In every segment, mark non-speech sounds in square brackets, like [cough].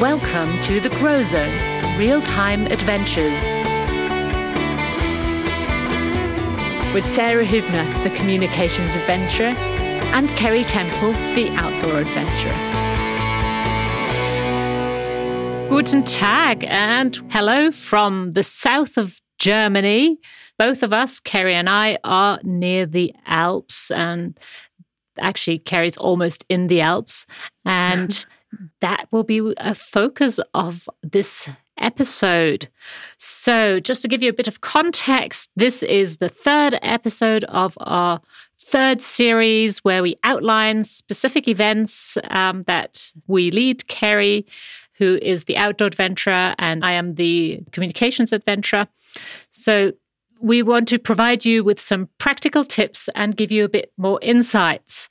Welcome to the Grow Zone Real Time Adventures. With Sarah Hübner, the Communications Adventurer, and Ceri Temple, the Outdoor Adventurer. Guten Tag and hello from the south of Germany. Both of us, Ceri and I, are near the Alps, and actually, Ceri's almost in the Alps. And [laughs] that will be a focus of this episode. So, just to give you a bit of context, this is the third episode of our third series where we outline specific events um, that we lead Ceri, who is the outdoor adventurer, and I am the communications adventurer. So, we want to provide you with some practical tips and give you a bit more insights.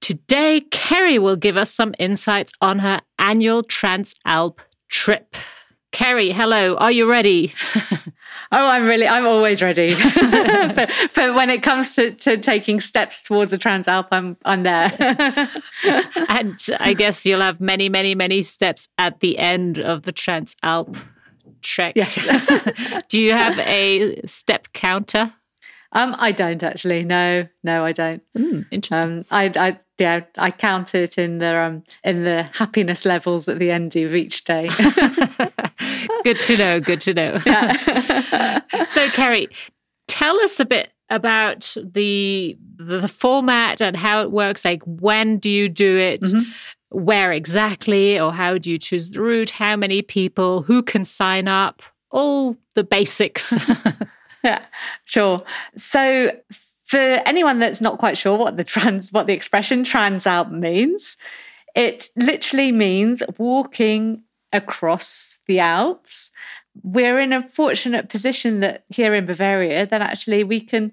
Today, Ceri will give us some insights on her annual Transalp trip. Ceri, hello. Are you ready? [laughs] oh, I'm really, I'm always ready. [laughs] but, for, when it comes to, to taking steps towards the Transalp, I'm, I'm there. [laughs] and I guess you'll have many, many, many steps at the end of the Transalp trek. Yes. Do you have a step counter? Um, I don't actually. No, no, I don't. Mm, interesting. Um, I, I, yeah, I count it in the um in the happiness levels at the end of each day. [laughs] good to know. Good to know. Yeah. [laughs] so, Ceri, tell us a bit about the the format and how it works. Like, when do you do it? Mm-hmm. Where exactly, or how do you choose the route? How many people? Who can sign up? All the basics. [laughs] yeah, [laughs] sure. So for anyone that's not quite sure what the trans what the expression Transalp means, it literally means walking across the Alps. We're in a fortunate position that here in Bavaria that actually we can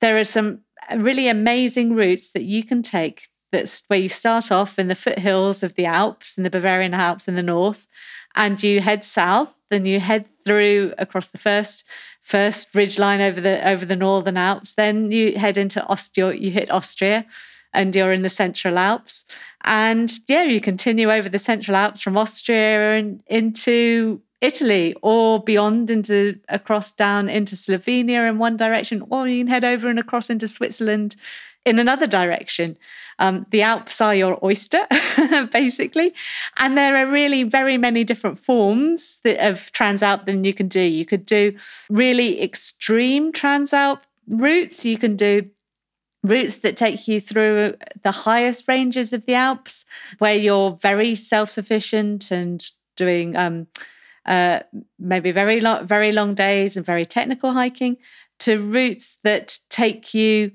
there are some really amazing routes that you can take that's where you start off in the foothills of the Alps, in the Bavarian Alps in the north, and you head south, then you head through across the first first ridge line over the over the northern Alps. Then you head into Austria, you hit Austria, and you're in the Central Alps. And yeah, you continue over the Central Alps from Austria and into Italy or beyond into across down into Slovenia in one direction, or you can head over and across into Switzerland in another direction. Um, the Alps are your oyster, [laughs] basically. And there are really very many different forms of Transalp that you can do. You could do really extreme Transalp routes. You can do routes that take you through the highest ranges of the Alps, where you're very self-sufficient and doing um, uh, maybe very very long days and very technical hiking, to routes that take you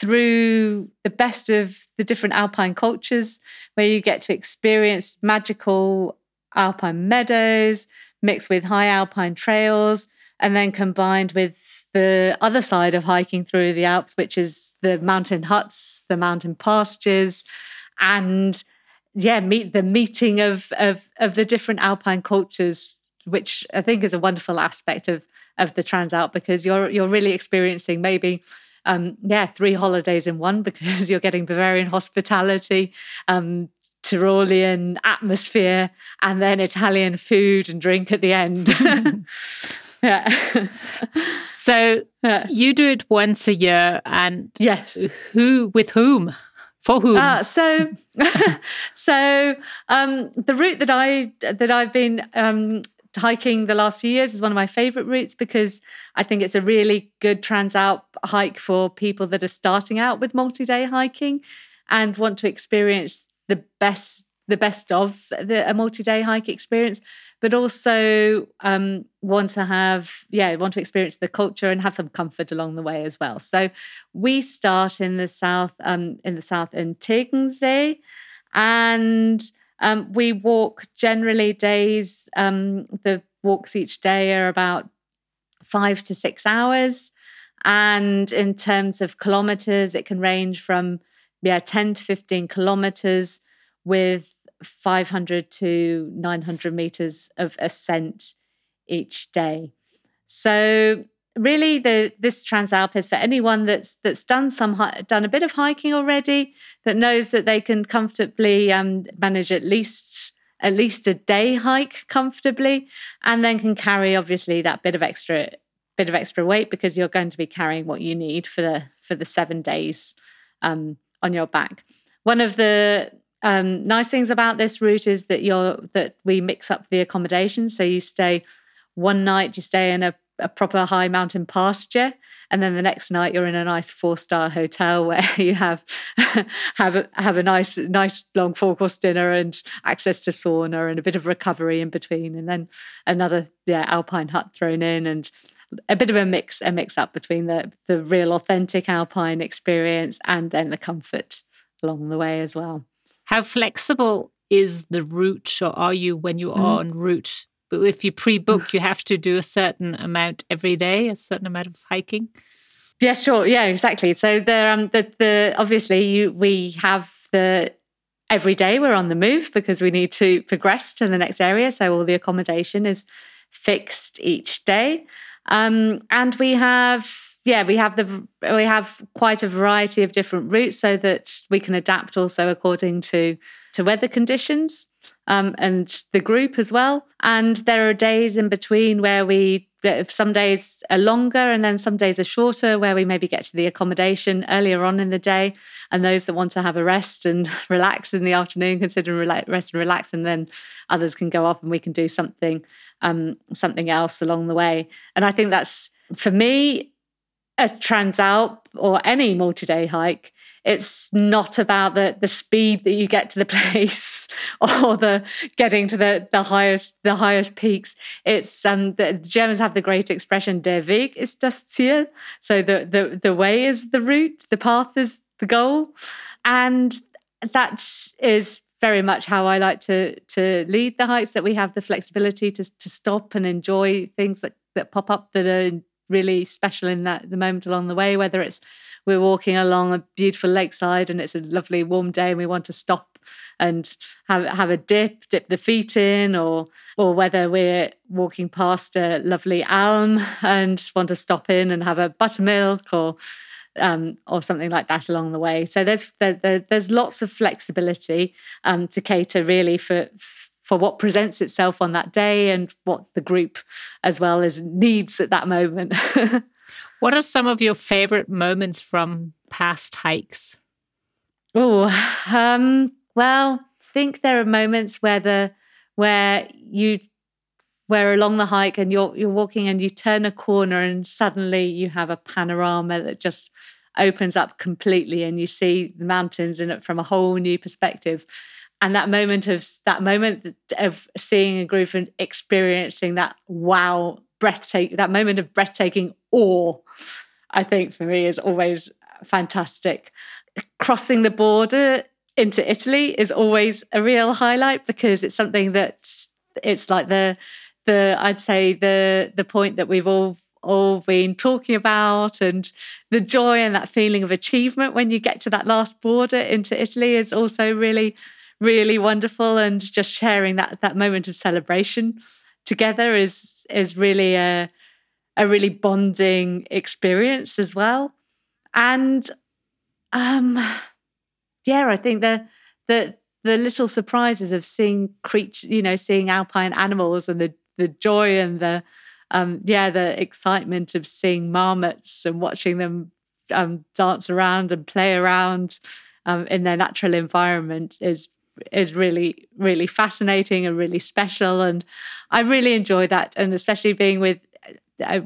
through the best of the different alpine cultures, where you get to experience magical alpine meadows mixed with high alpine trails, and then combined with the other side of hiking through the Alps, which is the mountain huts, the mountain pastures, and yeah, meet the meeting of of of the different alpine cultures, which I think is a wonderful aspect of of the Transalp because you're you're really experiencing maybe um, yeah, three holidays in one [laughs] because you're getting Bavarian hospitality, um, Tyrolean atmosphere, and then Italian food and drink at the end. [laughs] [laughs] yeah. so yeah. you do it once a year, and yes, who with whom? For whom? Uh, so, so um, the route that I that I've been um, hiking the last few years is one of my favorite routes because I think it's a really good Transalp hike for people that are starting out with multi-day hiking and want to experience the best the best of the, a multi-day hike experience but also um, want to have yeah want to experience the culture and have some comfort along the way as well. So we start in the south um, in the south in Tegernsee and um, we walk generally days, um, the walks each day are about five to six hours. And in terms of kilometers, it can range from yeah, 10 to 15 kilometers with 500 to 900 meters of ascent each day. So really the this transalp is for anyone that's that's done some done a bit of hiking already that knows that they can comfortably um, manage at least at least a day hike comfortably and then can carry obviously that bit of extra bit of extra weight because you're going to be carrying what you need for the for the seven days um, on your back. One of the um, nice things about this route is that you're that we mix up the accommodation. So you stay one night you stay in a, a proper high mountain pasture and then the next night you're in a nice four star hotel [laughs] where you have have a, have a nice nice long four course dinner and access to sauna and a bit of recovery in between, and then another yeah alpine hut thrown in and a bit of a mix a mix up between the the real authentic alpine experience and then the comfort along the way as well. How flexible is the route, or are you when you are mm. en route? But if you pre-book, you have to do a certain amount every day, a certain amount of hiking. Yeah, sure. Yeah, exactly. So the um the the obviously you we have the every day we're on the move because we need to progress to the next area. So all the accommodation is fixed each day. Um, and we have yeah we have the we have quite a variety of different routes so that we can adapt also according to to weather conditions um, and the group as well. And there are days in between where we, some days are longer and then some days are shorter, where we maybe get to the accommodation earlier on in the day. And those that want to have a rest and [laughs] relax in the afternoon consider rest and relax, and then others can go off and we can do something, um, something else along the way. And I think that's for me a Transalp or any multi-day hike it's not about the the speed that you get to the [laughs] place or the getting to the the highest the highest peaks. It's um the Germans have the great expression "Der Weg ist das Ziel," so the the the way is the route, the path is the goal, and that is very much how I like to to lead the hikes. That we have the flexibility to to stop and enjoy things that that pop up that are really special in that the moment along the way, whether it's we're walking along a beautiful lakeside and it's a lovely warm day and we want to stop and have have a dip, dip the feet in, or or whether we're walking past a lovely alm and want to stop in and have a buttermilk or um, or something like that along the way. So there's there, there, there's lots of flexibility um, to cater really for for what presents itself on that day and what the group as well as needs at that moment. [laughs] What are some of your favorite moments from past hikes? Oh, um, well, I think there are moments where the where you where along the hike and you're you're walking and you turn a corner and suddenly you have a panorama that just opens up completely and you see the mountains in it from a whole new perspective and that moment of that moment of seeing a group and experiencing that wow breathtaking that moment of breathtaking awe i think for me is always fantastic. Crossing the border into italy is always a real highlight because it's something that it's like the the i'd say the the point that we've all all been talking about and the joy and that feeling of achievement when you get to that last border into italy is also really really wonderful and just sharing that that moment of celebration together is is really a a really bonding experience as well. And um yeah i think the the the little surprises of seeing creatures you know seeing alpine animals and the the joy and the um yeah the excitement of seeing marmots and watching them um dance around and play around um, in their natural environment is is really really fascinating and really special. And i really enjoy that. And especially being with uh,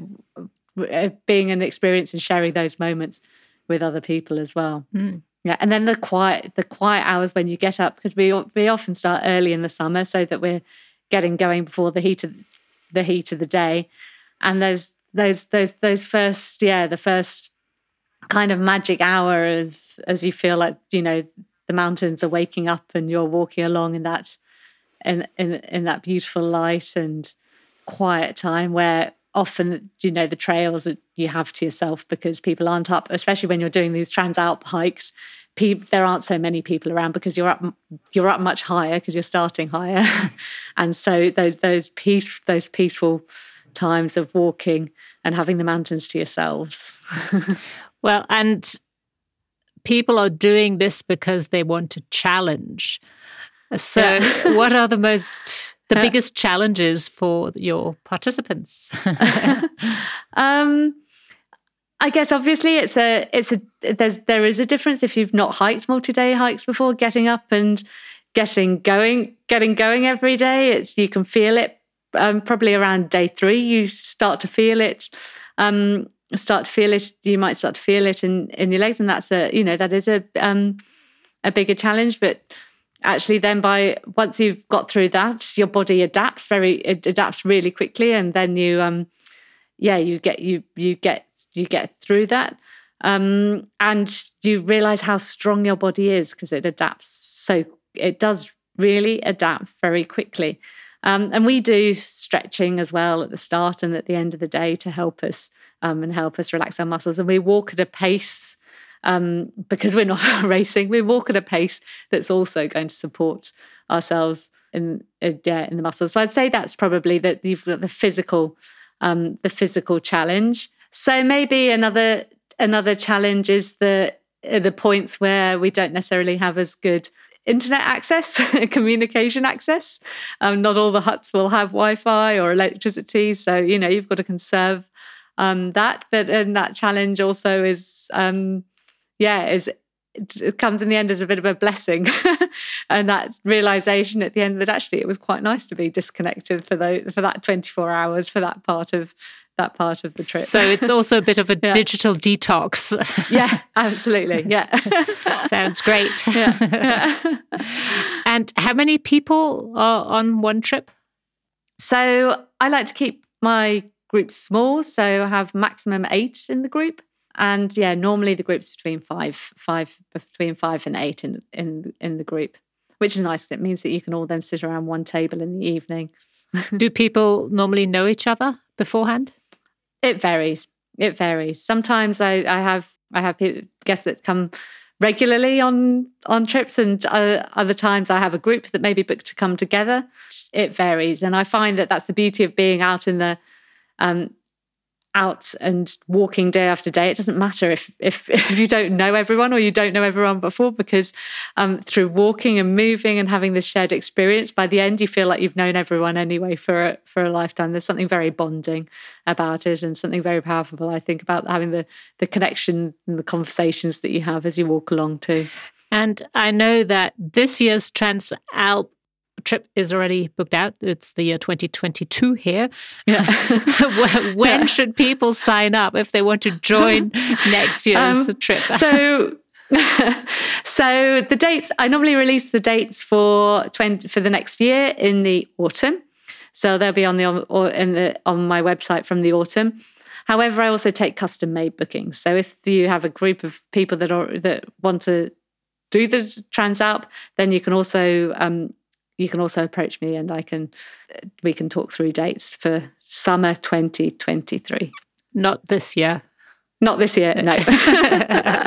uh, being an experience and sharing those moments with other people as well. Mm. yeah. And then the quiet the quiet hours when you get up because we we often start early in the summer so that we're getting going before the heat of the heat of the day. And there's those those those first yeah the first kind of magic hour of as you feel like you know the mountains are waking up and you're walking along in that in in in that beautiful light and quiet time where often you know the trails that you have to yourself because people aren't up especially when you're doing these transalp hikes people, there aren't so many people around because you're up you're up much higher because you're starting higher. [laughs] And so those those peace those peaceful times of walking and having the mountains to yourselves. [laughs] Well and people are doing this because they want to challenge So, yeah. [laughs] what are the most the biggest challenges for your participants? [laughs] um, I guess obviously it's a it's a there's there is a difference if you've not hiked multi-day hikes before, getting up and getting going, getting going every day. It's you can feel it. Um, probably around day three, you start to feel it. Um, start to feel it. You might start to feel it in in your legs, and that's a you know that is a um, a bigger challenge. But actually, then by once you've got through that, your body adapts very it adapts really quickly, and then you um yeah you get you you get you get through that. Um, and you realize how strong your body is because it adapts so it does really adapt very quickly. Um, and we do stretching as well at the start and at the end of the day to help us um, and help us relax our muscles. And we walk at a pace um, because we're not [laughs] racing. We walk at a pace that's also going to support ourselves in uh, yeah, in the muscles. So I'd say that's probably that you've got the physical um, the physical challenge. So maybe another another challenge is the uh, the points where we don't necessarily have as good internet access, [laughs] communication access. Um, not all the huts will have Wi-Fi or electricity, so you know you've got to conserve um, that. But and that challenge also is, um, yeah, is it comes in the end as a bit of a blessing, [laughs] and that realization at the end that actually it was quite nice to be disconnected for the for that twenty four hours for that part of that part of the trip. So it's also a bit of a [laughs] yeah. digital detox. [laughs] yeah, absolutely. Yeah. Sounds great. Yeah. yeah. and how many people are on one trip? So I like to keep my groups small. So I have maximum eight in the group. And yeah, normally the group's between five, five between five and eight in in in the group, which is nice. It means that you can all then sit around one table in the evening. [laughs] Do people normally know each other beforehand? It varies. It varies. Sometimes I, I have I have guests that come regularly on on trips, and uh, other times I have a group that maybe booked to come together. It varies, and I find that that's the beauty of being out in the um, out and walking day after day. It doesn't matter if if [laughs] if you don't know everyone or you don't know everyone before, because um, through walking and moving and having this shared experience, by the end you feel like you've known everyone anyway for a, for a lifetime. There's something very bonding about it, and something very powerful. I think about having the the connection and the conversations that you have as you walk along too. And I know that this year's Transalp trip is already booked out. It's the year 2022 here. Yeah. when yeah. should people sign up if they want to join next year's um, trip? so so the dates I normally release the dates for 20 for the next year in the autumn. So they'll be on the or in the on my website from the autumn. However, I also take custom made bookings. So if you have a group of people that are that want to do the Transalp, then you can also um, you can also approach me and I can we can talk through dates for summer 2023. Not this year. Not this year, no. [laughs]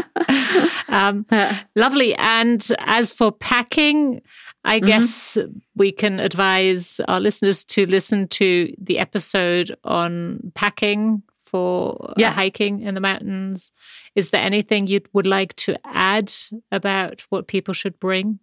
um, [laughs] lovely. And as for packing, I mm-hmm. guess we can advise our listeners to listen to the episode on packing for yeah. hiking in the mountains. Is there anything you would like to add about what people should bring?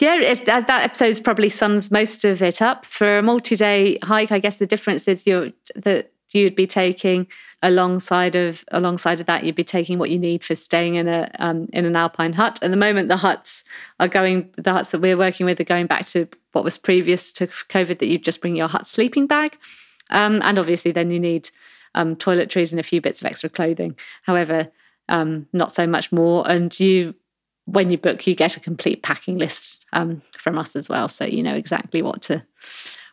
Yeah, if that, that episode probably sums most of it up. For a multi-day hike, I guess the difference is you that you'd be taking alongside of alongside of that, you'd be taking what you need for staying in a um, in an alpine hut. At the moment, the huts are going. The huts that we're working with are going back to what was previous to COVID. That you just bring your hut sleeping bag, um, and obviously then you need um, toiletries and a few bits of extra clothing. However, um, not so much more. And you, when you book, you get a complete packing list um, from us as well. So you know exactly what to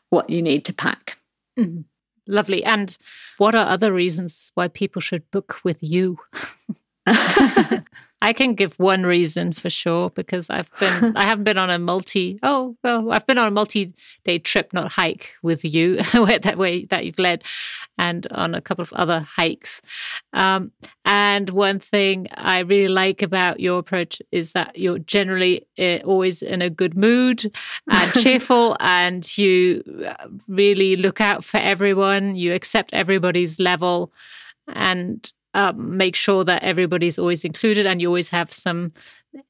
what you need to pack. Mm. Lovely. And what are other reasons why people should book with you? [laughs] [laughs] I can give one reason for sure because I've been [laughs] I haven't been on a multi oh well I've been on a multi day trip not hike with you [laughs] that way that you've led and on a couple of other hikes. Um, and one thing I really like about your approach is that you're generally uh, always in a good mood and [laughs] cheerful and you uh, really look out for everyone. You accept everybody's level and um, make sure that everybody's always included and you always have some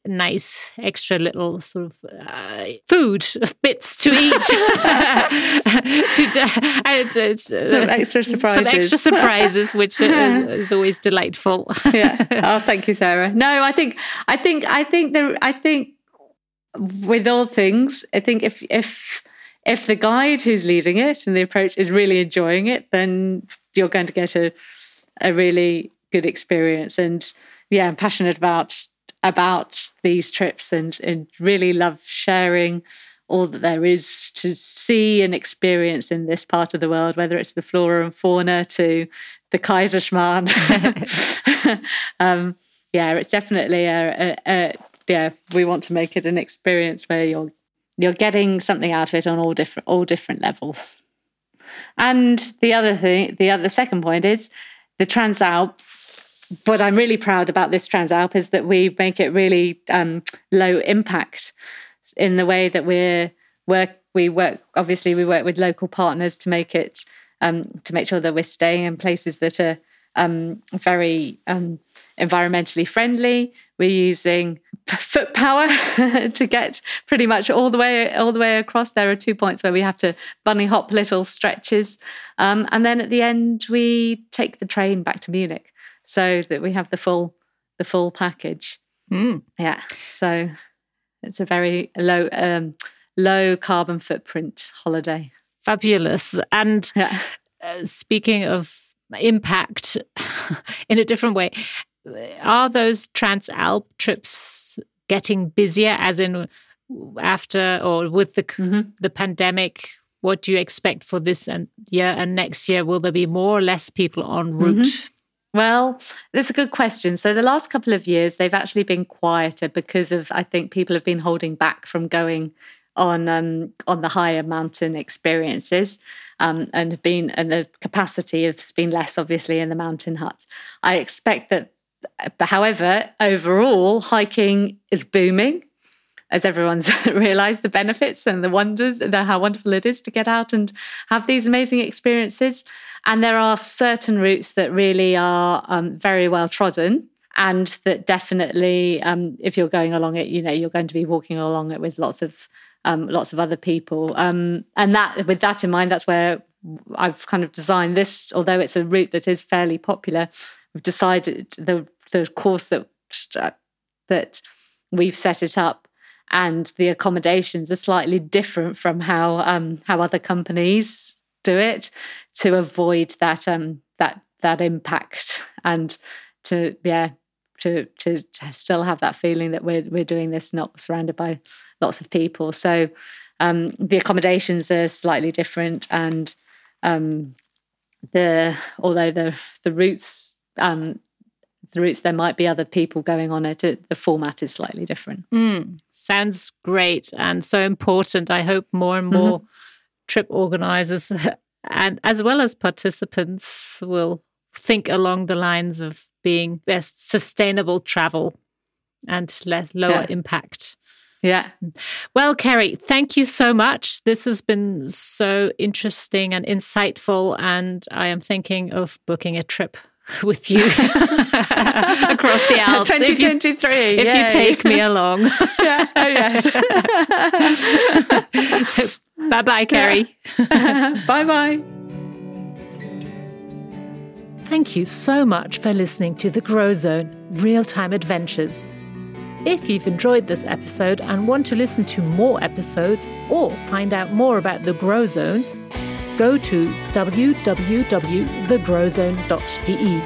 nice extra little sort of uh, food [laughs] bits to eat. [laughs] To, and it's, it's uh, some extra surprises some extra surprises. which [laughs] is, always delightful. Yeah. Oh thank you sarah. No i think i think i think there i think with all things i think if if if the guide who's leading it and the approach is really enjoying it then you're going to get a a really good experience. And yeah, I'm passionate about about these trips and, and really love sharing all that there is to see and experience in this part of the world, whether it's the flora and fauna to the Kaiserschmarrn. [laughs] [laughs] um, yeah, it's definitely a, a, a, yeah. We want to make it an experience where you're you're getting something out of it on all different all different levels. And the other thing, the other the second point is the Transalp, what I'm really proud about this Transalp is that we make it really um, low impact in the way that we're work. We work obviously we work with local partners to make it um, to make sure that we're staying in places that are um, very um, environmentally friendly. We're using foot power [laughs] to get pretty much all the way all the way across. There are two points where we have to bunny hop little stretches, um, and then at the end we take the train back to Munich, so that we have the full the full package. Mm. Yeah, so it's a very low um, low carbon footprint holiday. Fabulous. And yeah. uh, speaking of impact [laughs] in a different way, are those Transalp trips getting busier as in after or with the mm-hmm. the pandemic? What do you expect for this and year and next year? Will there be more or less people on route? Mm-hmm. well that's a good question. So the last couple of years they've actually been quieter because of i think people have been holding back from going on um, on the higher mountain experiences um, and have been and the capacity has been less obviously in the mountain huts. I expect that but however, overall, hiking is booming as everyone's [laughs] realized the benefits and the wonders, the, how wonderful it is to get out and have these amazing experiences. And there are certain routes that really are um, very well trodden. And that definitely, um, if you're going along it, you know you're going to be walking along it with lots of um, lots of other people. Um, and that, with that in mind, that's where I've kind of designed this. Although it's a route that is fairly popular, we've decided the the course that that we've set it up and the accommodations are slightly different from how um, how other companies do it to avoid that um, that that impact and to yeah to, to, to still have that feeling that we're we're doing this not surrounded by lots of people. So um, the accommodations are slightly different and um, the although the the routes um, the routes there might be other people going on it, the format is slightly different. Mm, sounds great and so important. I hope more and more mm-hmm. trip organizers [laughs] and as well as participants will think along the lines of being best sustainable travel and less lower yeah. impact. Yeah. Well, Ceri, thank you so much. This has been so interesting and insightful. And I am thinking of booking a trip [laughs] with you [laughs] across the Alps. 2023. If, you, if you take me [laughs] along. yeah. Oh, yes. so, bye bye, Ceri. bye bye. Thank you so much for listening to the Grow Zone Real Time Adventures. If you've enjoyed this episode and want to listen to more episodes or find out more about the Grow Zone, go to www.thegrowzone.de.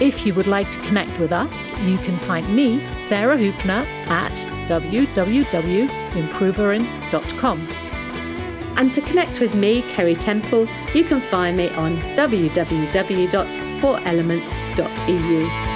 If you would like to connect with us, you can find me, Sarah Hübner, at www.improverin.com. And to connect with me, Ceri Temple, you can find me on www.4elements.eu.